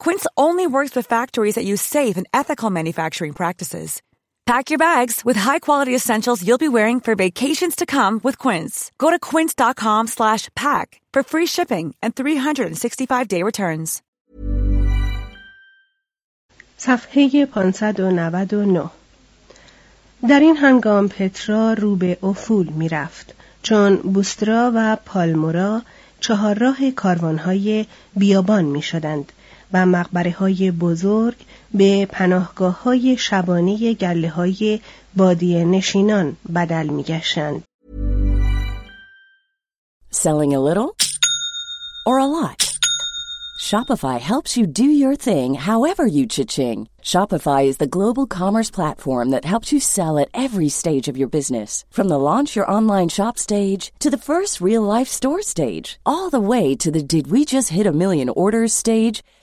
Quince only works with factories that use safe and ethical manufacturing practices. Pack your bags with high-quality essentials you'll be wearing for vacations to come with Quince. Go to quince.com/pack for free shipping and 365-day returns. صفحه 599 در این هنگام پترا رو به افول می رفت چون بوسترا و پالمورا چهارراه کاروانهای بیابان می شدند و مقبره های بزرگ به پناهگاه های شبانه گله های بادی نشینان بدل می گشند. Selling a little or a lot? Shopify helps you do your thing however you cha-ching. Shopify is the global commerce platform that helps you sell at every stage of your business. From the launch your online shop stage to the first real life store stage, all the way to the did we just hit a million orders stage.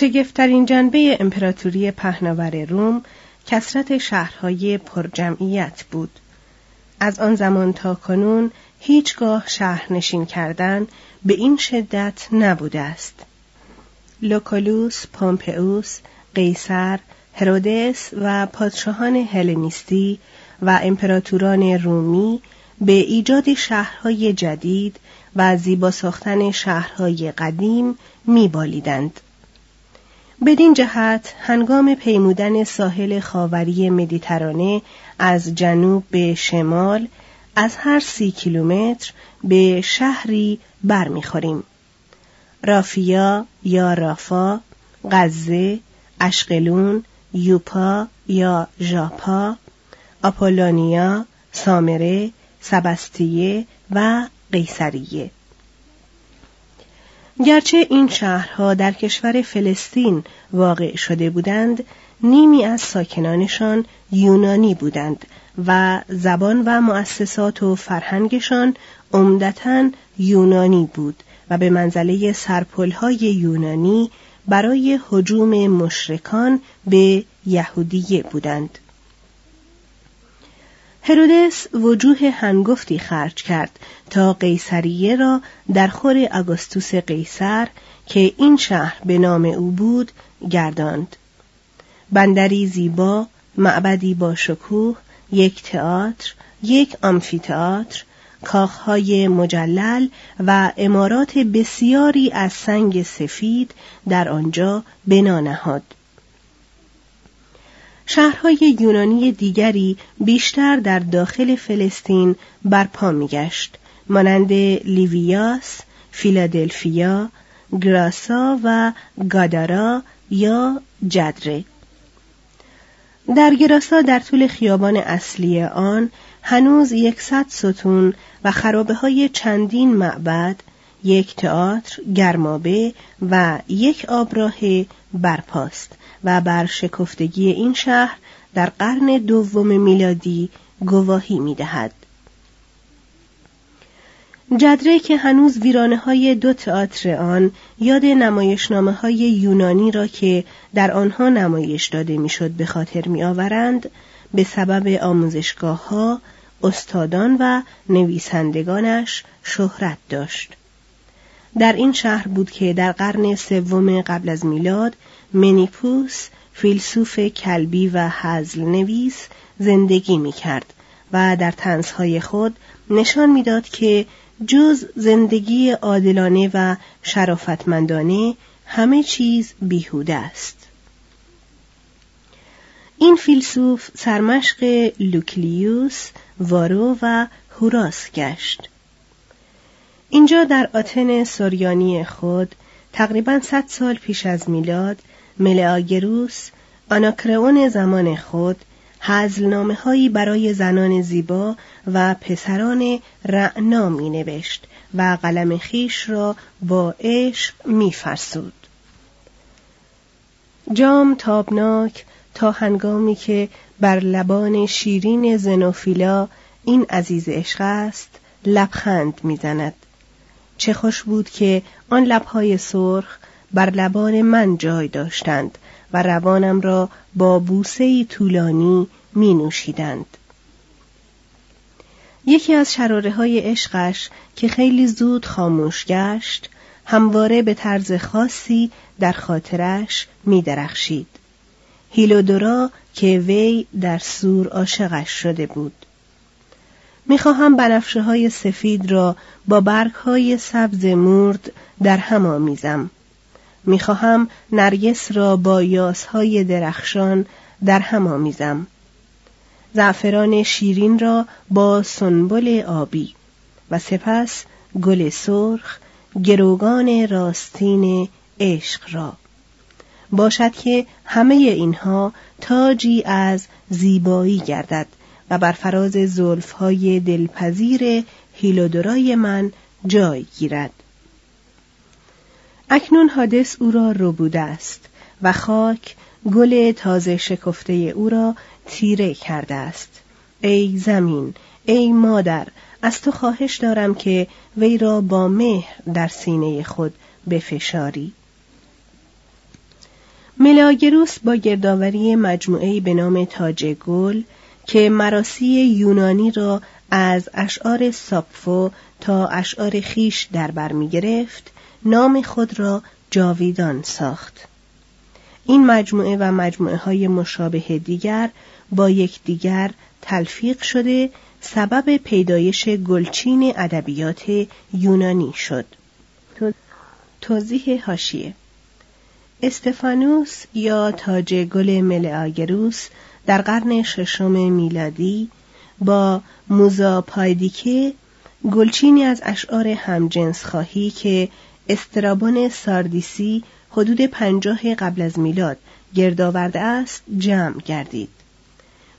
شگفتترین جنبه امپراتوری پهناور روم کسرت شهرهای پرجمعیت بود. از آن زمان تا کنون هیچگاه شهرنشین کردن به این شدت نبوده است. لوکولوس، پومپئوس، قیصر، هرودس و پادشاهان هلنیستی و امپراتوران رومی به ایجاد شهرهای جدید و زیبا ساختن شهرهای قدیم میبالیدند. بدین جهت هنگام پیمودن ساحل خاوری مدیترانه از جنوب به شمال از هر سی کیلومتر به شهری برمیخوریم. رافیا یا رافا، غزه، اشقلون، یوپا یا ژاپا، آپولونیا، سامره، سبستیه و قیصریه. گرچه این شهرها در کشور فلسطین واقع شده بودند نیمی از ساکنانشان یونانی بودند و زبان و مؤسسات و فرهنگشان عمدتا یونانی بود و به منزله سرپلهای یونانی برای حجوم مشرکان به یهودیه بودند. هرودس وجوه هنگفتی خرج کرد تا قیصریه را در خور آگوستوس قیصر که این شهر به نام او بود گرداند. بندری زیبا، معبدی با شکوه، یک تئاتر یک آمفیتئاتر کاخهای مجلل و امارات بسیاری از سنگ سفید در آنجا بنا نهاد شهرهای یونانی دیگری بیشتر در داخل فلسطین برپا میگشت. مانند لیویاس، فیلادلفیا، گراسا و گادارا یا جدره. در گراسا در طول خیابان اصلی آن هنوز یکصد ستون و خرابه های چندین معبد یک تئاتر گرمابه و یک آبراه برپاست. و بر شکفتگی این شهر در قرن دوم میلادی گواهی می‌دهد. جدره که هنوز ویرانه های دو تئاتر آن یاد نمایشنامه های یونانی را که در آنها نمایش داده می‌شد به خاطر می آورند به سبب آموزشگاه ها، استادان و نویسندگانش شهرت داشت. در این شهر بود که در قرن سوم قبل از میلاد منیپوس فیلسوف کلبی و حزل نویس زندگی می کرد و در تنزهای خود نشان می‌داد که جز زندگی عادلانه و شرافتمندانه همه چیز بیهوده است. این فیلسوف سرمشق لوکلیوس، وارو و هوراس گشت. اینجا در آتن سوریانی خود تقریبا صد سال پیش از میلاد ملعاگروس آناکرئون زمان خود هزلنامه هایی برای زنان زیبا و پسران رعنا می نوشت و قلم خیش را با عشق می فرسود. جام تابناک تا هنگامی که بر لبان شیرین زنوفیلا این عزیز عشق است لبخند می‌زند چه خوش بود که آن لبهای سرخ بر لبان من جای داشتند و روانم را با بوسه طولانی می نوشیدند. یکی از شراره های عشقش که خیلی زود خاموش گشت همواره به طرز خاصی در خاطرش می درخشید. هیلودورا که وی در سور عاشقش شده بود. می‌خواهم بنفشه های سفید را با برگ های سبز مورد در هم آمیزم. می‌خواهم نرگس را با یاسهای درخشان در هم آمیزم. زعفران شیرین را با سنبل آبی و سپس گل سرخ گروگان راستین عشق را باشد که همه اینها تاجی از زیبایی گردد و بر فراز زلفهای دلپذیر هیلودورای من جای گیرد اکنون حادث او را ربوده است و خاک گل تازه شکفته او را تیره کرده است. ای زمین ای مادر از تو خواهش دارم که وی را با مهر در سینه خود بفشاری. ملاگروس با گردآوری مجموعه به نام تاج گل که مراسی یونانی را از اشعار ساپفو تا اشعار خیش در بر می گرفت نام خود را جاویدان ساخت. این مجموعه و مجموعه های مشابه دیگر با یکدیگر تلفیق شده سبب پیدایش گلچین ادبیات یونانی شد. توضیح هاشیه استفانوس یا تاج گل ملعاگروس در قرن ششم میلادی با موزا پایدیکه گلچینی از اشعار همجنس خواهی که استرابان ساردیسی حدود پنجاه قبل از میلاد گردآورده است جمع گردید.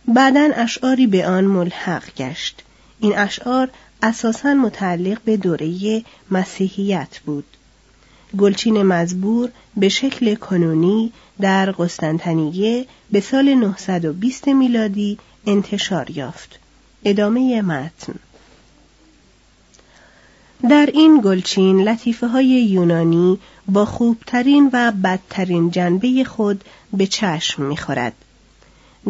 بعدا اشعاری به آن ملحق گشت. این اشعار اساسا متعلق به دوره مسیحیت بود. گلچین مزبور به شکل کنونی در قسطنطنیه به سال 920 میلادی انتشار یافت. ادامه متن. در این گلچین لطیفه های یونانی با خوبترین و بدترین جنبه خود به چشم می‌خورد.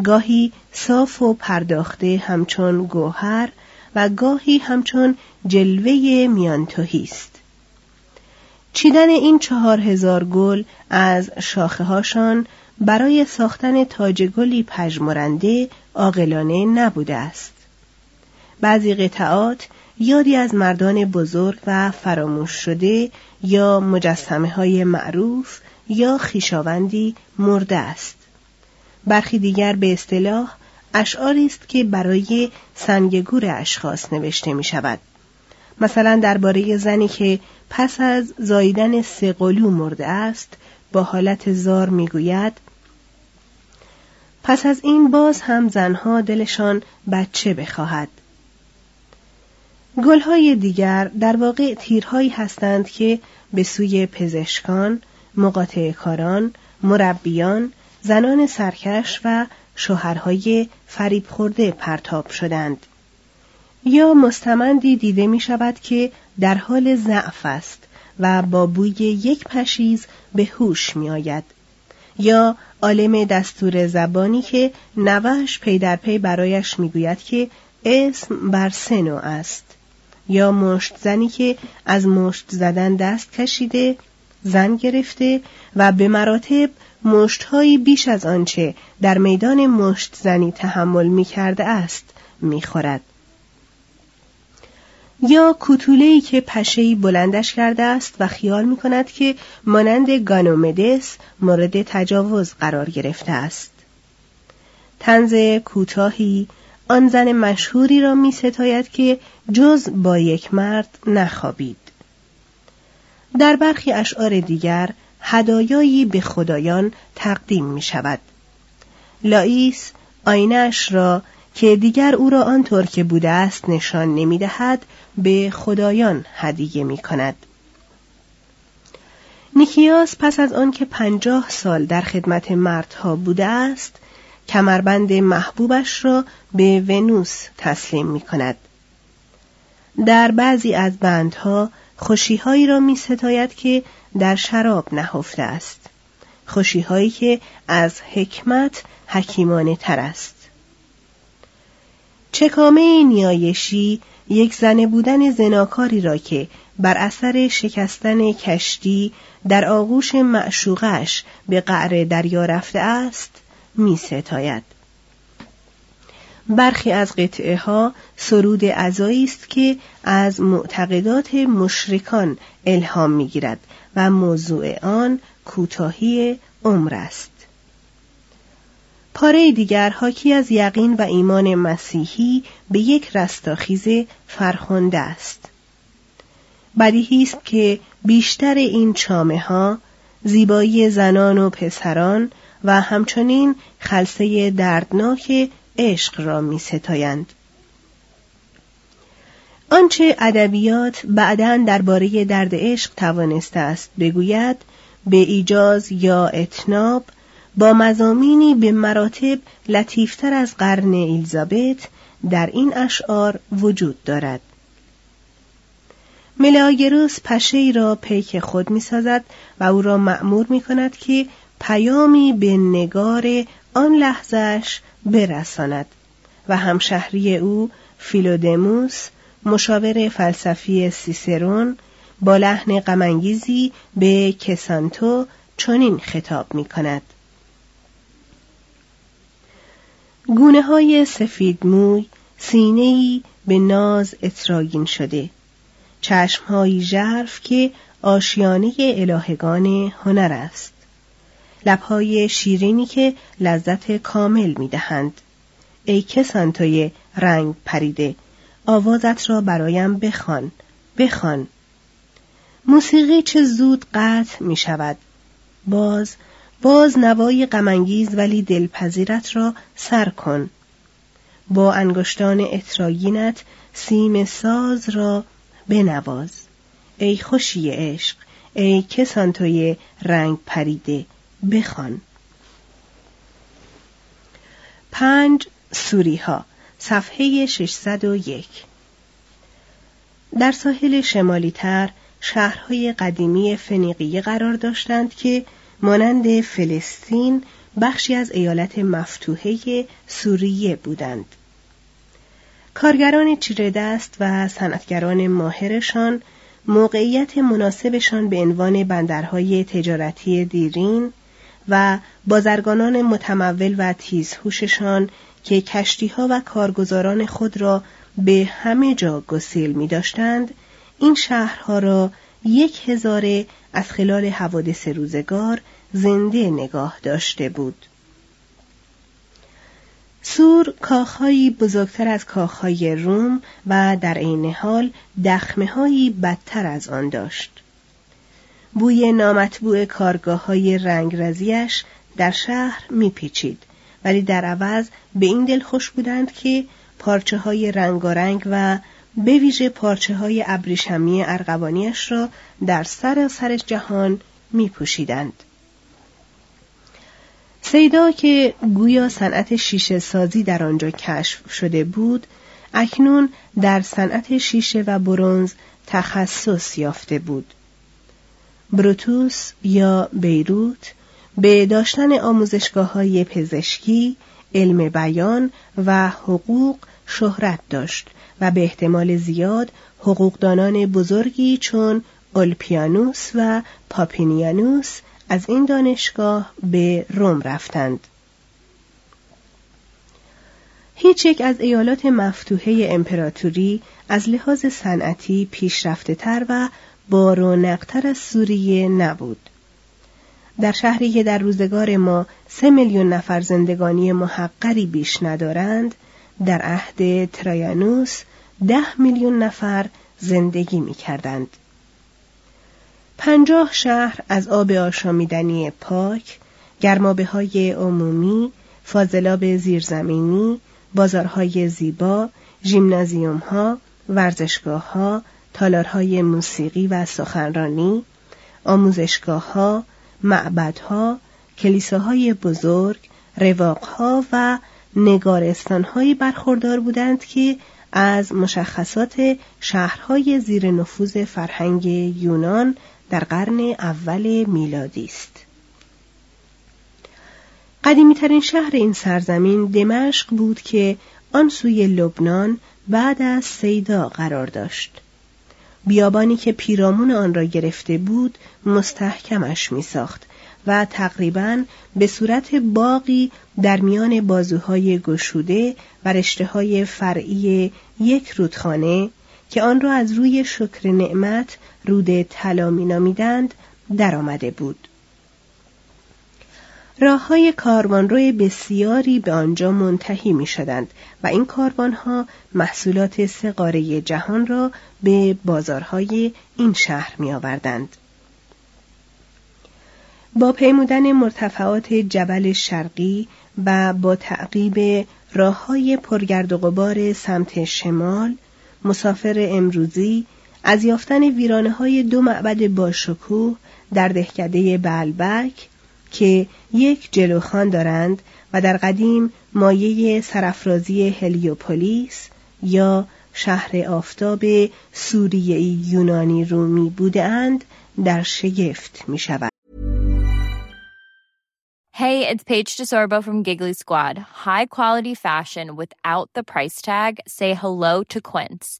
گاهی صاف و پرداخته همچون گوهر و گاهی همچون جلوه میانتوهی است. چیدن این چهار هزار گل از شاخه هاشان برای ساختن تاج گلی پژمرنده عاقلانه نبوده است بعضی قطعات یادی از مردان بزرگ و فراموش شده یا مجسمه های معروف یا خیشاوندی مرده است. برخی دیگر به اصطلاح اشعاری است که برای سنگگور اشخاص نوشته می شود مثلا درباره زنی که پس از زاییدن سه قلو مرده است با حالت زار می‌گوید پس از این باز هم زنها دلشان بچه بخواهد. گلهای دیگر در واقع تیرهایی هستند که به سوی پزشکان، مقاطع کاران، مربیان، زنان سرکش و شوهرهای فریب خورده پرتاب شدند. یا مستمندی دیده می شود که در حال ضعف است و با بوی یک پشیز به هوش می آید. یا عالم دستور زبانی که نوش پی در پی برایش می‌گوید که اسم بر سنو است یا مشت زنی که از مشت زدن دست کشیده زن گرفته و به مراتب مشتهایی بیش از آنچه در میدان مشت زنی تحمل می کرده است می خورد. یا کوتوله‌ای که پشهی بلندش کرده است و خیال می کند که مانند گانومدس مورد تجاوز قرار گرفته است. تنز کوتاهی آن زن مشهوری را می ستاید که جز با یک مرد نخوابید. در برخی اشعار دیگر هدایایی به خدایان تقدیم می شود. لائیس آینش را که دیگر او را آنطور که بوده است نشان نمی دهد به خدایان هدیه می کند. نیکیاس پس از آنکه پنجاه سال در خدمت مردها بوده است کمربند محبوبش را به ونوس تسلیم می کند. در بعضی از بندها خوشیهایی را می ستاید که در شراب نهفته است. خوشیهایی که از حکمت حکیمانه تر است. چکامه نیایشی یک زنه بودن زناکاری را که بر اثر شکستن کشتی در آغوش معشوقش به قعر دریا رفته است می ستاید. برخی از قطعه ها سرود ازایی است که از معتقدات مشرکان الهام می گیرد و موضوع آن کوتاهی عمر است. پاره دیگر حاکی از یقین و ایمان مسیحی به یک رستاخیز فرخنده است. بدیهی است که بیشتر این چامه ها زیبایی زنان و پسران و همچنین خلصه دردناک عشق را می ستایند. آنچه ادبیات بعدا درباره درد عشق توانسته است بگوید به ایجاز یا اتناب با مزامینی به مراتب لطیفتر از قرن الیزابت در این اشعار وجود دارد. ملاگروس پشه را پیک خود می سازد و او را مأمور می کند که پیامی به نگار آن لحظش برساند و همشهری او فیلودموس مشاور فلسفی سیسرون با لحن غمانگیزی به کسانتو چنین خطاب می کند. گونه های سفید موی سینهی به ناز اتراگین شده چشمهایی ژرف که آشیانه الهگان هنر است لبهای شیرینی که لذت کامل می‌دهند. ای کسانتوی رنگ پریده آوازت را برایم بخوان بخوان. موسیقی چه زود قطع می شود باز باز نوای غمانگیز ولی دلپذیرت را سر کن. با انگشتان اتراگینت سیم ساز را بنواز. ای خوشی عشق ای کسان توی رنگ پریده. بخوان پنج سوری ها صفحه 601 در ساحل شمالی تر شهرهای قدیمی فنیقیه قرار داشتند که مانند فلسطین بخشی از ایالت مفتوحه سوریه بودند. کارگران چیره دست و صنعتگران ماهرشان موقعیت مناسبشان به عنوان بندرهای تجارتی دیرین و بازرگانان متمول و تیزهوششان که کشتیها و کارگزاران خود را به همه جا گسیل می داشتند، این شهرها را یک هزاره از خلال حوادث روزگار زنده نگاه داشته بود. سور کاخهایی بزرگتر از کاخهای روم و در عین حال دخمه بدتر از آن داشت. بوی نامطبوع کارگاه های رنگرزیش در شهر میپیچید ولی در عوض به این دل خوش بودند که پارچه های رنگارنگ و به ویژه پارچه های ابریشمی ارغوانیش را در سر جهان می پوشیدند. سیدا که گویا صنعت شیشه سازی در آنجا کشف شده بود اکنون در صنعت شیشه و برونز تخصص یافته بود بروتوس یا بیروت به داشتن آموزشگاه های پزشکی، علم بیان و حقوق شهرت داشت و به احتمال زیاد حقوقدانان بزرگی چون اولپیانوس و پاپینیانوس از این دانشگاه به روم رفتند. هیچ یک از ایالات مفتوحه امپراتوری از لحاظ صنعتی پیشرفته تر و با رونقتر از سوریه نبود. در شهری که در روزگار ما سه میلیون نفر زندگانی محقری بیش ندارند، در عهد ترایانوس ده میلیون نفر زندگی می کردند. پنجاه شهر از آب آشامیدنی پاک، گرمابه های عمومی، فاضلاب زیرزمینی، بازارهای زیبا، ژیمنازیوم ها، ورزشگاه ها، تالارهای موسیقی و سخنرانی، آموزشگاه ها، معبدها، کلیساهای بزرگ، رواقها و نگارستانهایی برخوردار بودند که از مشخصات شهرهای زیر نفوذ فرهنگ یونان در قرن اول میلادی است. قدیمیترین شهر این سرزمین دمشق بود که آن سوی لبنان بعد از سیدا قرار داشت. بیابانی که پیرامون آن را گرفته بود مستحکمش می ساخت و تقریبا به صورت باقی در میان بازوهای گشوده و رشته های فرعی یک رودخانه که آن را از روی شکر نعمت رود طلا مینامیدند درآمده بود. راه های کاروانروی بسیاری به آنجا منتهی می شدند و این ها محصولات سه جهان را به بازارهای این شهر می آوردند. با پیمودن مرتفعات جبل شرقی و با تعقیب راه های پرگرد و غبار سمت شمال مسافر امروزی از یافتن ویرانه های دو معبد باشکوه در دهکده بلبک که یک جلوخان دارند و در قدیم مایه سرفرازی هلیوپولیس یا شهر آفتاب سوریه یونانی رومی بوده اند در شگفت می شود. Hey, it's Paige DeSorbo from Giggly Squad. High quality fashion without the price tag. Say hello to Quince.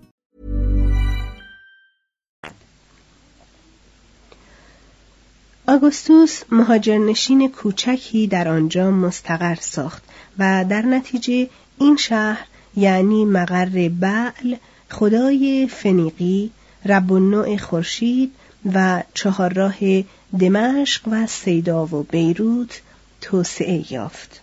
آگوستوس مهاجرنشین کوچکی در آنجا مستقر ساخت و در نتیجه این شهر یعنی مقر بعل خدای فنیقی رب النوع خورشید و چهارراه دمشق و سیدا و بیروت توسعه یافت.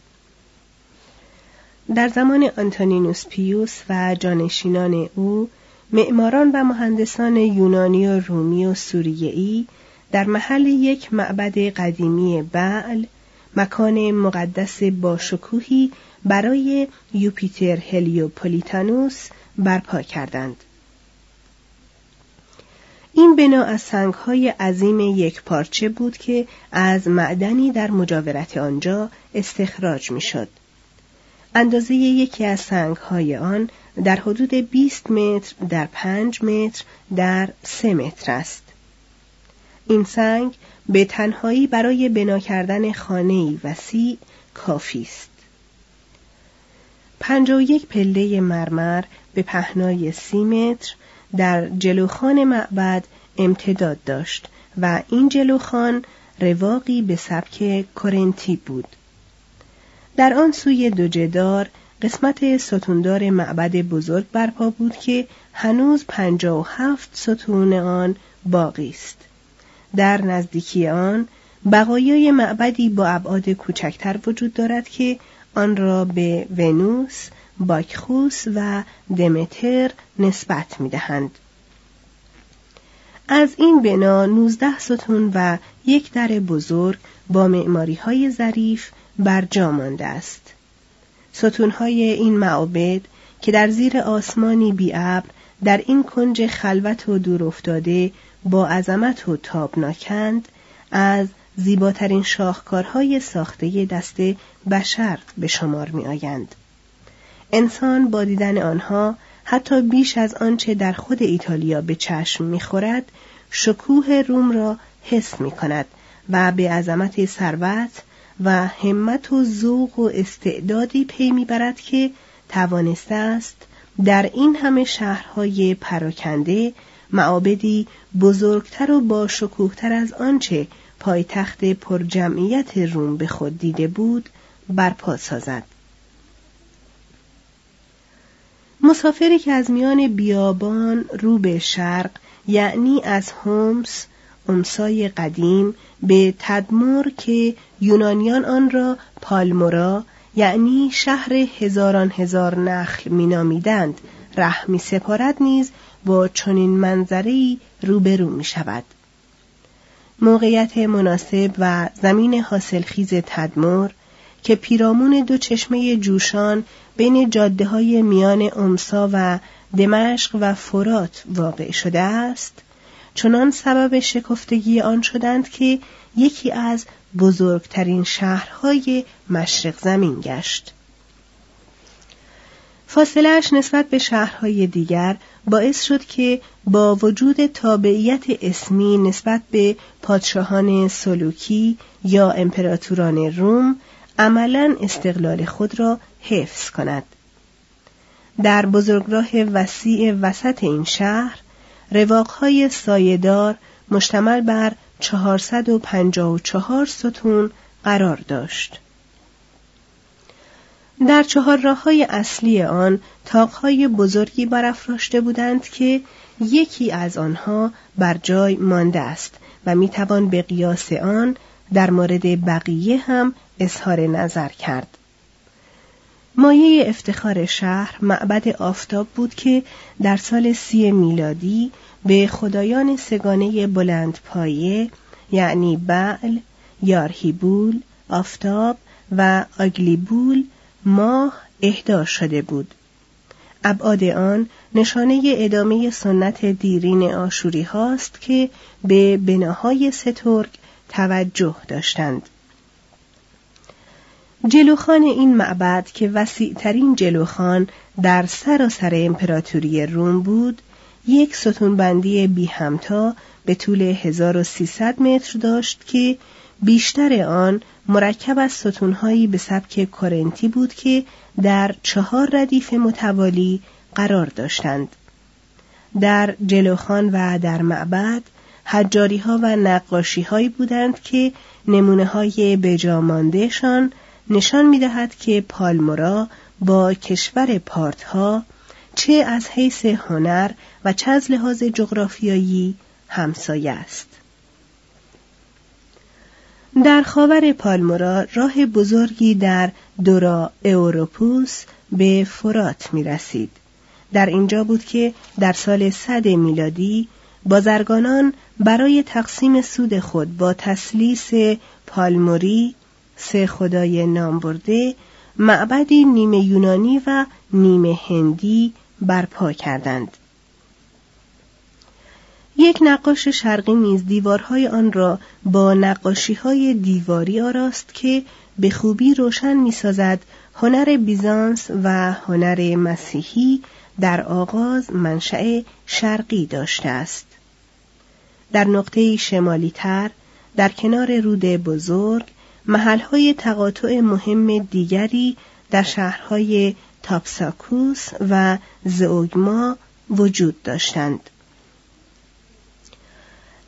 در زمان آنتونینوس پیوس و جانشینان او معماران و مهندسان یونانی و رومی و سوریه‌ای در محل یک معبد قدیمی بعل مکان مقدس باشکوهی برای یوپیتر هلیوپولیتانوس برپا کردند. این بنا از سنگهای عظیم یک پارچه بود که از معدنی در مجاورت آنجا استخراج می‌شد. اندازه یکی از سنگهای آن در حدود 20 متر در 5 متر در 3 متر است. این سنگ به تنهایی برای بنا کردن خانه‌ای وسیع کافی است. پنجا و یک پله مرمر به پهنای سی متر در جلوخان معبد امتداد داشت و این جلوخان رواقی به سبک کرنتی بود. در آن سوی دو جدار قسمت ستوندار معبد بزرگ برپا بود که هنوز پنجا و هفت ستون آن باقی است. در نزدیکی آن بقایای معبدی با ابعاد کوچکتر وجود دارد که آن را به ونوس، باکخوس و دمتر نسبت می دهند. از این بنا نوزده ستون و یک در بزرگ با معماری های ظریف بر جا مانده است. ستونهای این معابد که در زیر آسمانی بیابر در این کنج خلوت و دور افتاده با عظمت و تابناکند از زیباترین شاهکارهای ساخته دست بشر به شمار می آیند. انسان با دیدن آنها حتی بیش از آنچه در خود ایتالیا به چشم می‌خورد شکوه روم را حس می کند و به عظمت ثروت و همت و ذوق و استعدادی پی می‌برد که توانسته است در این همه شهرهای پراکنده معابدی بزرگتر و با شکوهتر از آنچه پایتخت پرجمعیت روم به خود دیده بود برپا سازد. مسافری که از میان بیابان رو به شرق یعنی از هومس امسای قدیم به تدمور که یونانیان آن را پالمورا یعنی شهر هزاران هزار نخل مینامیدند ره می سپارد نیز با چنین منظری روبرو می شود. موقعیت مناسب و زمین حاصلخیز تدمر که پیرامون دو چشمه جوشان بین جاده های میان امسا و دمشق و فرات واقع شده است چنان سبب شکفتگی آن شدند که یکی از بزرگترین شهرهای مشرق زمین گشت فاصلهش نسبت به شهرهای دیگر باعث شد که با وجود تابعیت اسمی نسبت به پادشاهان سلوکی یا امپراتوران روم عملا استقلال خود را حفظ کند در بزرگراه وسیع وسط این شهر رواقهای سایدار مشتمل بر 454 ستون قرار داشت. در چهار راه های اصلی آن تاقهای بزرگی برافراشته بودند که یکی از آنها بر جای مانده است و می‌توان به قیاس آن در مورد بقیه هم اظهار نظر کرد. مایه افتخار شهر معبد آفتاب بود که در سال سی میلادی به خدایان سگانه بلند پایه یعنی بعل، یارهیبول، آفتاب و آگلیبول ماه اهدا شده بود. ابعاد آن نشانه ادامه سنت دیرین آشوری هاست که به بناهای سترگ توجه داشتند. جلوخان این معبد که وسیعترین جلوخان در سراسر امپراتوری روم بود یک ستونبندی بی همتا به طول 1300 متر داشت که بیشتر آن مرکب از ستونهایی به سبک کورنتی بود که در چهار ردیف متوالی قرار داشتند. در جلوخان و در معبد حجاری ها و نقاشی هایی بودند که نمونه های بجاماندهشان نشان می دهد که پالمورا با کشور پارتها چه از حیث هنر و چه از لحاظ جغرافیایی همسایه است. در خاور پالمورا راه بزرگی در دورا اوروپوس به فرات می رسید. در اینجا بود که در سال صد میلادی بازرگانان برای تقسیم سود خود با تسلیس پالموری سه خدای نام برده معبدی نیمه یونانی و نیمه هندی برپا کردند. یک نقاش شرقی نیز دیوارهای آن را با نقاشی های دیواری آراست که به خوبی روشن می‌سازد هنر بیزانس و هنر مسیحی در آغاز منشأ شرقی داشته است. در نقطه شمالی تر در کنار رود بزرگ محلهای تقاطع مهم دیگری در شهرهای تاپساکوس و زوگما وجود داشتند.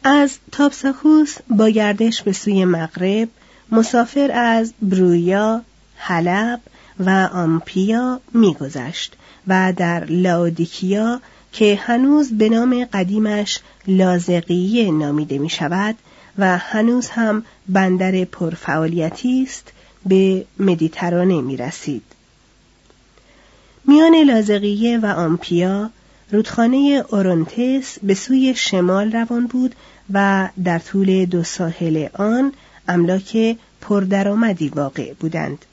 از تاپساکوس با گردش به سوی مغرب مسافر از برویا، حلب و آمپیا میگذشت و در لاودیکیا که هنوز به نام قدیمش لازقیه نامیده می شود و هنوز هم بندر پرفعالیتی است به مدیترانه می رسید. میان لازقیه و آمپیا رودخانه اورونتس به سوی شمال روان بود و در طول دو ساحل آن املاک پردرآمدی واقع بودند.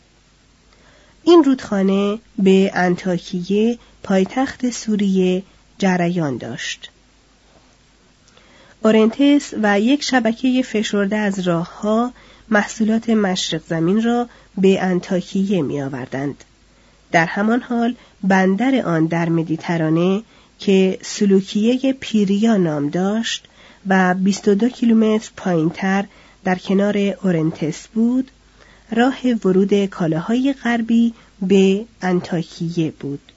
این رودخانه به انتاکیه پایتخت سوریه جریان داشت. اورنتس و یک شبکه فشرده از راهها محصولات مشرق زمین را به انتاکیه می آوردند. در همان حال بندر آن در مدیترانه که سلوکیه پیریا نام داشت و 22 کیلومتر پایینتر در کنار اورنتس بود راه ورود کالاهای غربی به انتاکیه بود.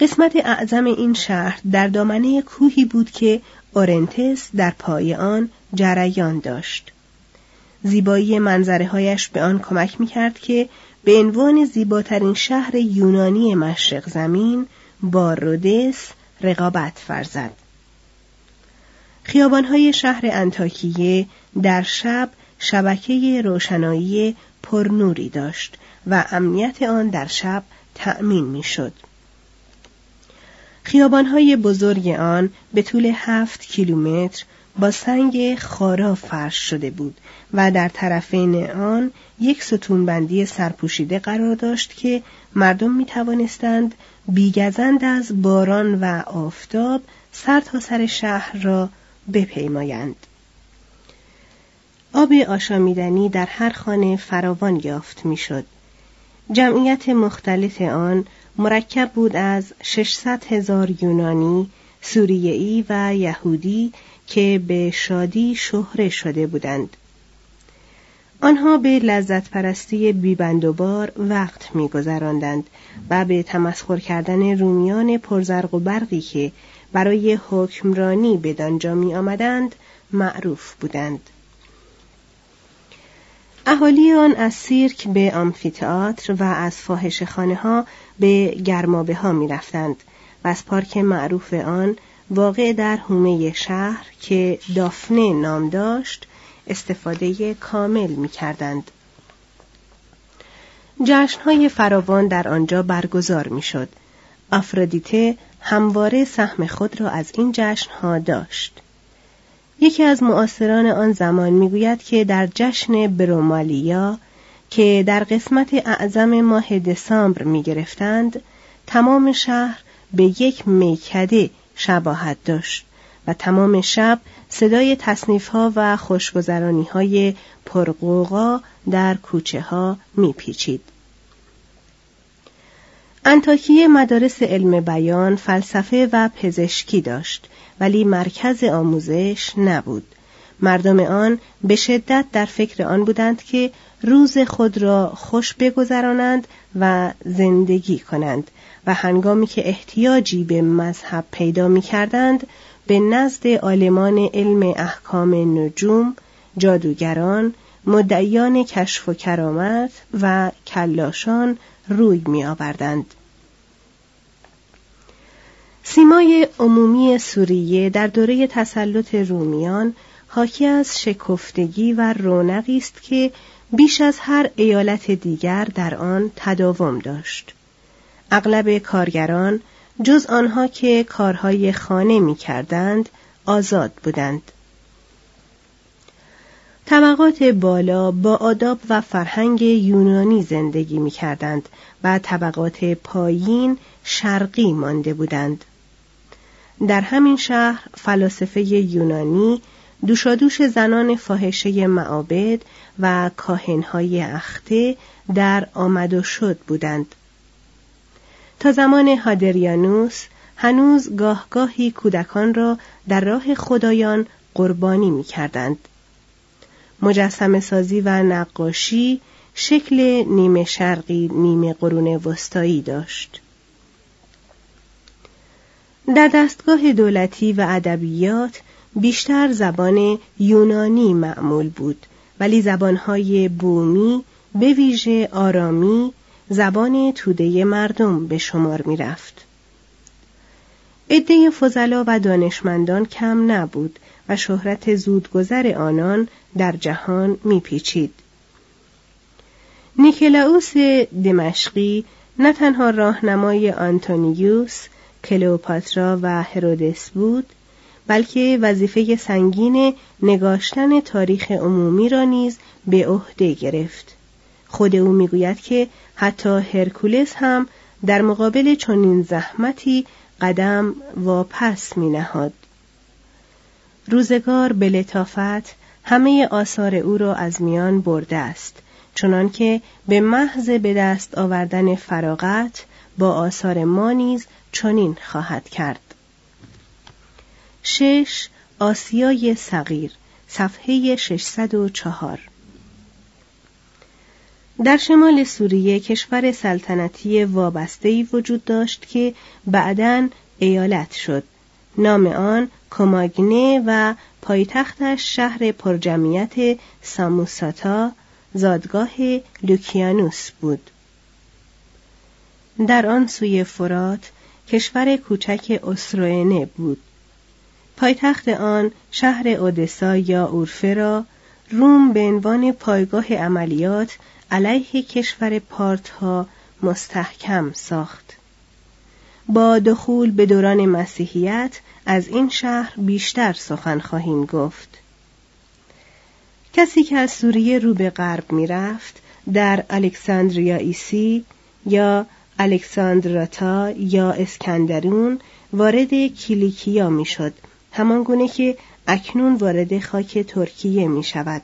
قسمت اعظم این شهر در دامنه کوهی بود که اورنتس در پای آن جریان داشت. زیبایی منظره هایش به آن کمک می کرد که به عنوان زیباترین شهر یونانی مشرق زمین با رودس رقابت فرزد. خیابانهای شهر انتاکیه در شب شبکه روشنایی پرنوری داشت و امنیت آن در شب تأمین می‌شد. خیابانهای بزرگ آن به طول هفت کیلومتر با سنگ خارا فرش شده بود و در طرفین آن یک ستونبندی سرپوشیده قرار داشت که مردم می توانستند بیگزند از باران و آفتاب سر تا سر شهر را بپیمایند. آب آشامیدنی در هر خانه فراوان یافت می‌شد. جمعیت مختلف آن مرکب بود از 600 هزار یونانی، سوریه‌ای و یهودی که به شادی شهره شده بودند. آنها به لذت پرستی بیبندوبار وقت میگذراندند و به تمسخر کردن رومیان پرزرق و برقی که برای حکمرانی به دانجا می آمدند معروف بودند. اهالی آن از سیرک به آمفیتئاتر و از فاحش خانه به گرمابه ها می رفتند و از پارک معروف آن واقع در حومه شهر که دافنه نام داشت استفاده کامل می کردند. جشنهای فراوان در آنجا برگزار می شد. آفرودیته همواره سهم خود را از این جشنها داشت. یکی از معاصران آن زمان می‌گوید که در جشن برومالیا که در قسمت اعظم ماه دسامبر می گرفتند تمام شهر به یک میکده شباهت داشت و تمام شب صدای تصنیف ها و خوشگذرانی های پرقوقا در کوچه ها می پیچید. انتاکیه مدارس علم بیان، فلسفه و پزشکی داشت ولی مرکز آموزش نبود. مردم آن به شدت در فکر آن بودند که روز خود را خوش بگذرانند و زندگی کنند و هنگامی که احتیاجی به مذهب پیدا می کردند به نزد عالمان علم احکام نجوم، جادوگران، مدعیان کشف و کرامت و کلاشان روی می آوردند. سیمای عمومی سوریه در دوره تسلط رومیان حاکی از شکفتگی و رونقی است که بیش از هر ایالت دیگر در آن تداوم داشت. اغلب کارگران جز آنها که کارهای خانه می کردند آزاد بودند. طبقات بالا با آداب و فرهنگ یونانی زندگی می کردند و طبقات پایین شرقی مانده بودند. در همین شهر فلاسفه یونانی دوشادوش زنان فاحشه معابد و کاهنهای اخته در آمد و شد بودند. تا زمان هادریانوس هنوز گاهگاهی کودکان را در راه خدایان قربانی می کردند. مجسم سازی و نقاشی شکل نیمه شرقی نیمه قرون وسطایی داشت. در دستگاه دولتی و ادبیات بیشتر زبان یونانی معمول بود ولی زبانهای بومی به ویژه آرامی زبان توده مردم به شمار می رفت. عده فضلا و دانشمندان کم نبود و شهرت زودگذر آنان در جهان میپیچید. نیکلاوس دمشقی نه تنها راهنمای آنتونیوس، کلئوپاترا و هرودس بود، بلکه وظیفه سنگین نگاشتن تاریخ عمومی را نیز به عهده گرفت. خود او می‌گوید که حتی هرکولس هم در مقابل چنین زحمتی قدم واپس می نهاد. روزگار به لطافت همه آثار او را از میان برده است چنانکه به محض به دست آوردن فراغت با آثار ما نیز چنین خواهد کرد شش آسیای صغیر صفحه 604 در شمال سوریه کشور سلطنتی وابسته‌ای وجود داشت که بعدا ایالت شد. نام آن کماگنه و پایتختش شهر پرجمعیت ساموساتا زادگاه لوکیانوس بود. در آن سوی فرات کشور کوچک اسروئنه بود. پایتخت آن شهر اودسا یا اورفه را روم به عنوان پایگاه عملیات علیه کشور پارتها مستحکم ساخت با دخول به دوران مسیحیت از این شهر بیشتر سخن خواهیم گفت کسی که از سوریه رو به غرب می رفت در الکساندریا ایسی یا الکساندراتا یا اسکندرون وارد کلیکیا می شد همان گونه که اکنون وارد خاک ترکیه می شود.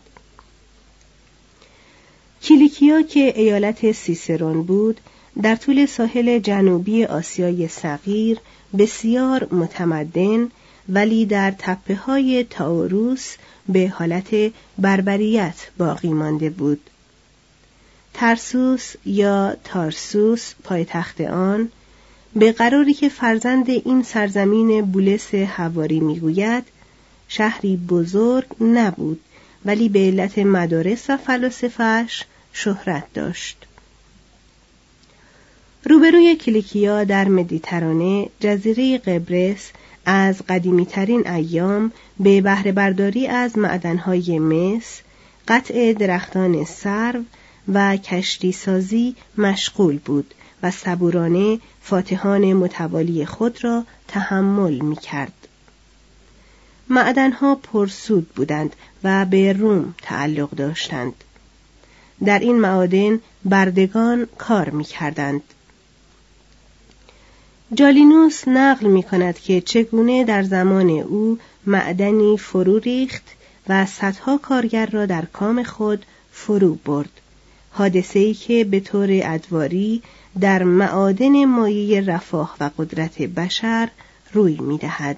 کلیکیا که ایالت سیسرون بود در طول ساحل جنوبی آسیای صغیر بسیار متمدن ولی در تپه های تاوروس به حالت بربریت باقی مانده بود. ترسوس یا تارسوس پایتخت آن به قراری که فرزند این سرزمین بولس هواری می‌گوید شهری بزرگ نبود ولی به علت مدارس و فلاسفهش شهرت داشت روبروی کلیکیا در مدیترانه جزیره قبرس از قدیمیترین ایام به بهره برداری از معدنهای مس، قطع درختان سرو و کشتی سازی مشغول بود و صبورانه فاتحان متوالی خود را تحمل می کرد. معدنها پرسود بودند و به روم تعلق داشتند. در این معادن بردگان کار می کردند. جالینوس نقل می کند که چگونه در زمان او معدنی فرو ریخت و صدها کارگر را در کام خود فرو برد. حادثه ای که به طور ادواری در معادن مایه رفاه و قدرت بشر روی می دهد.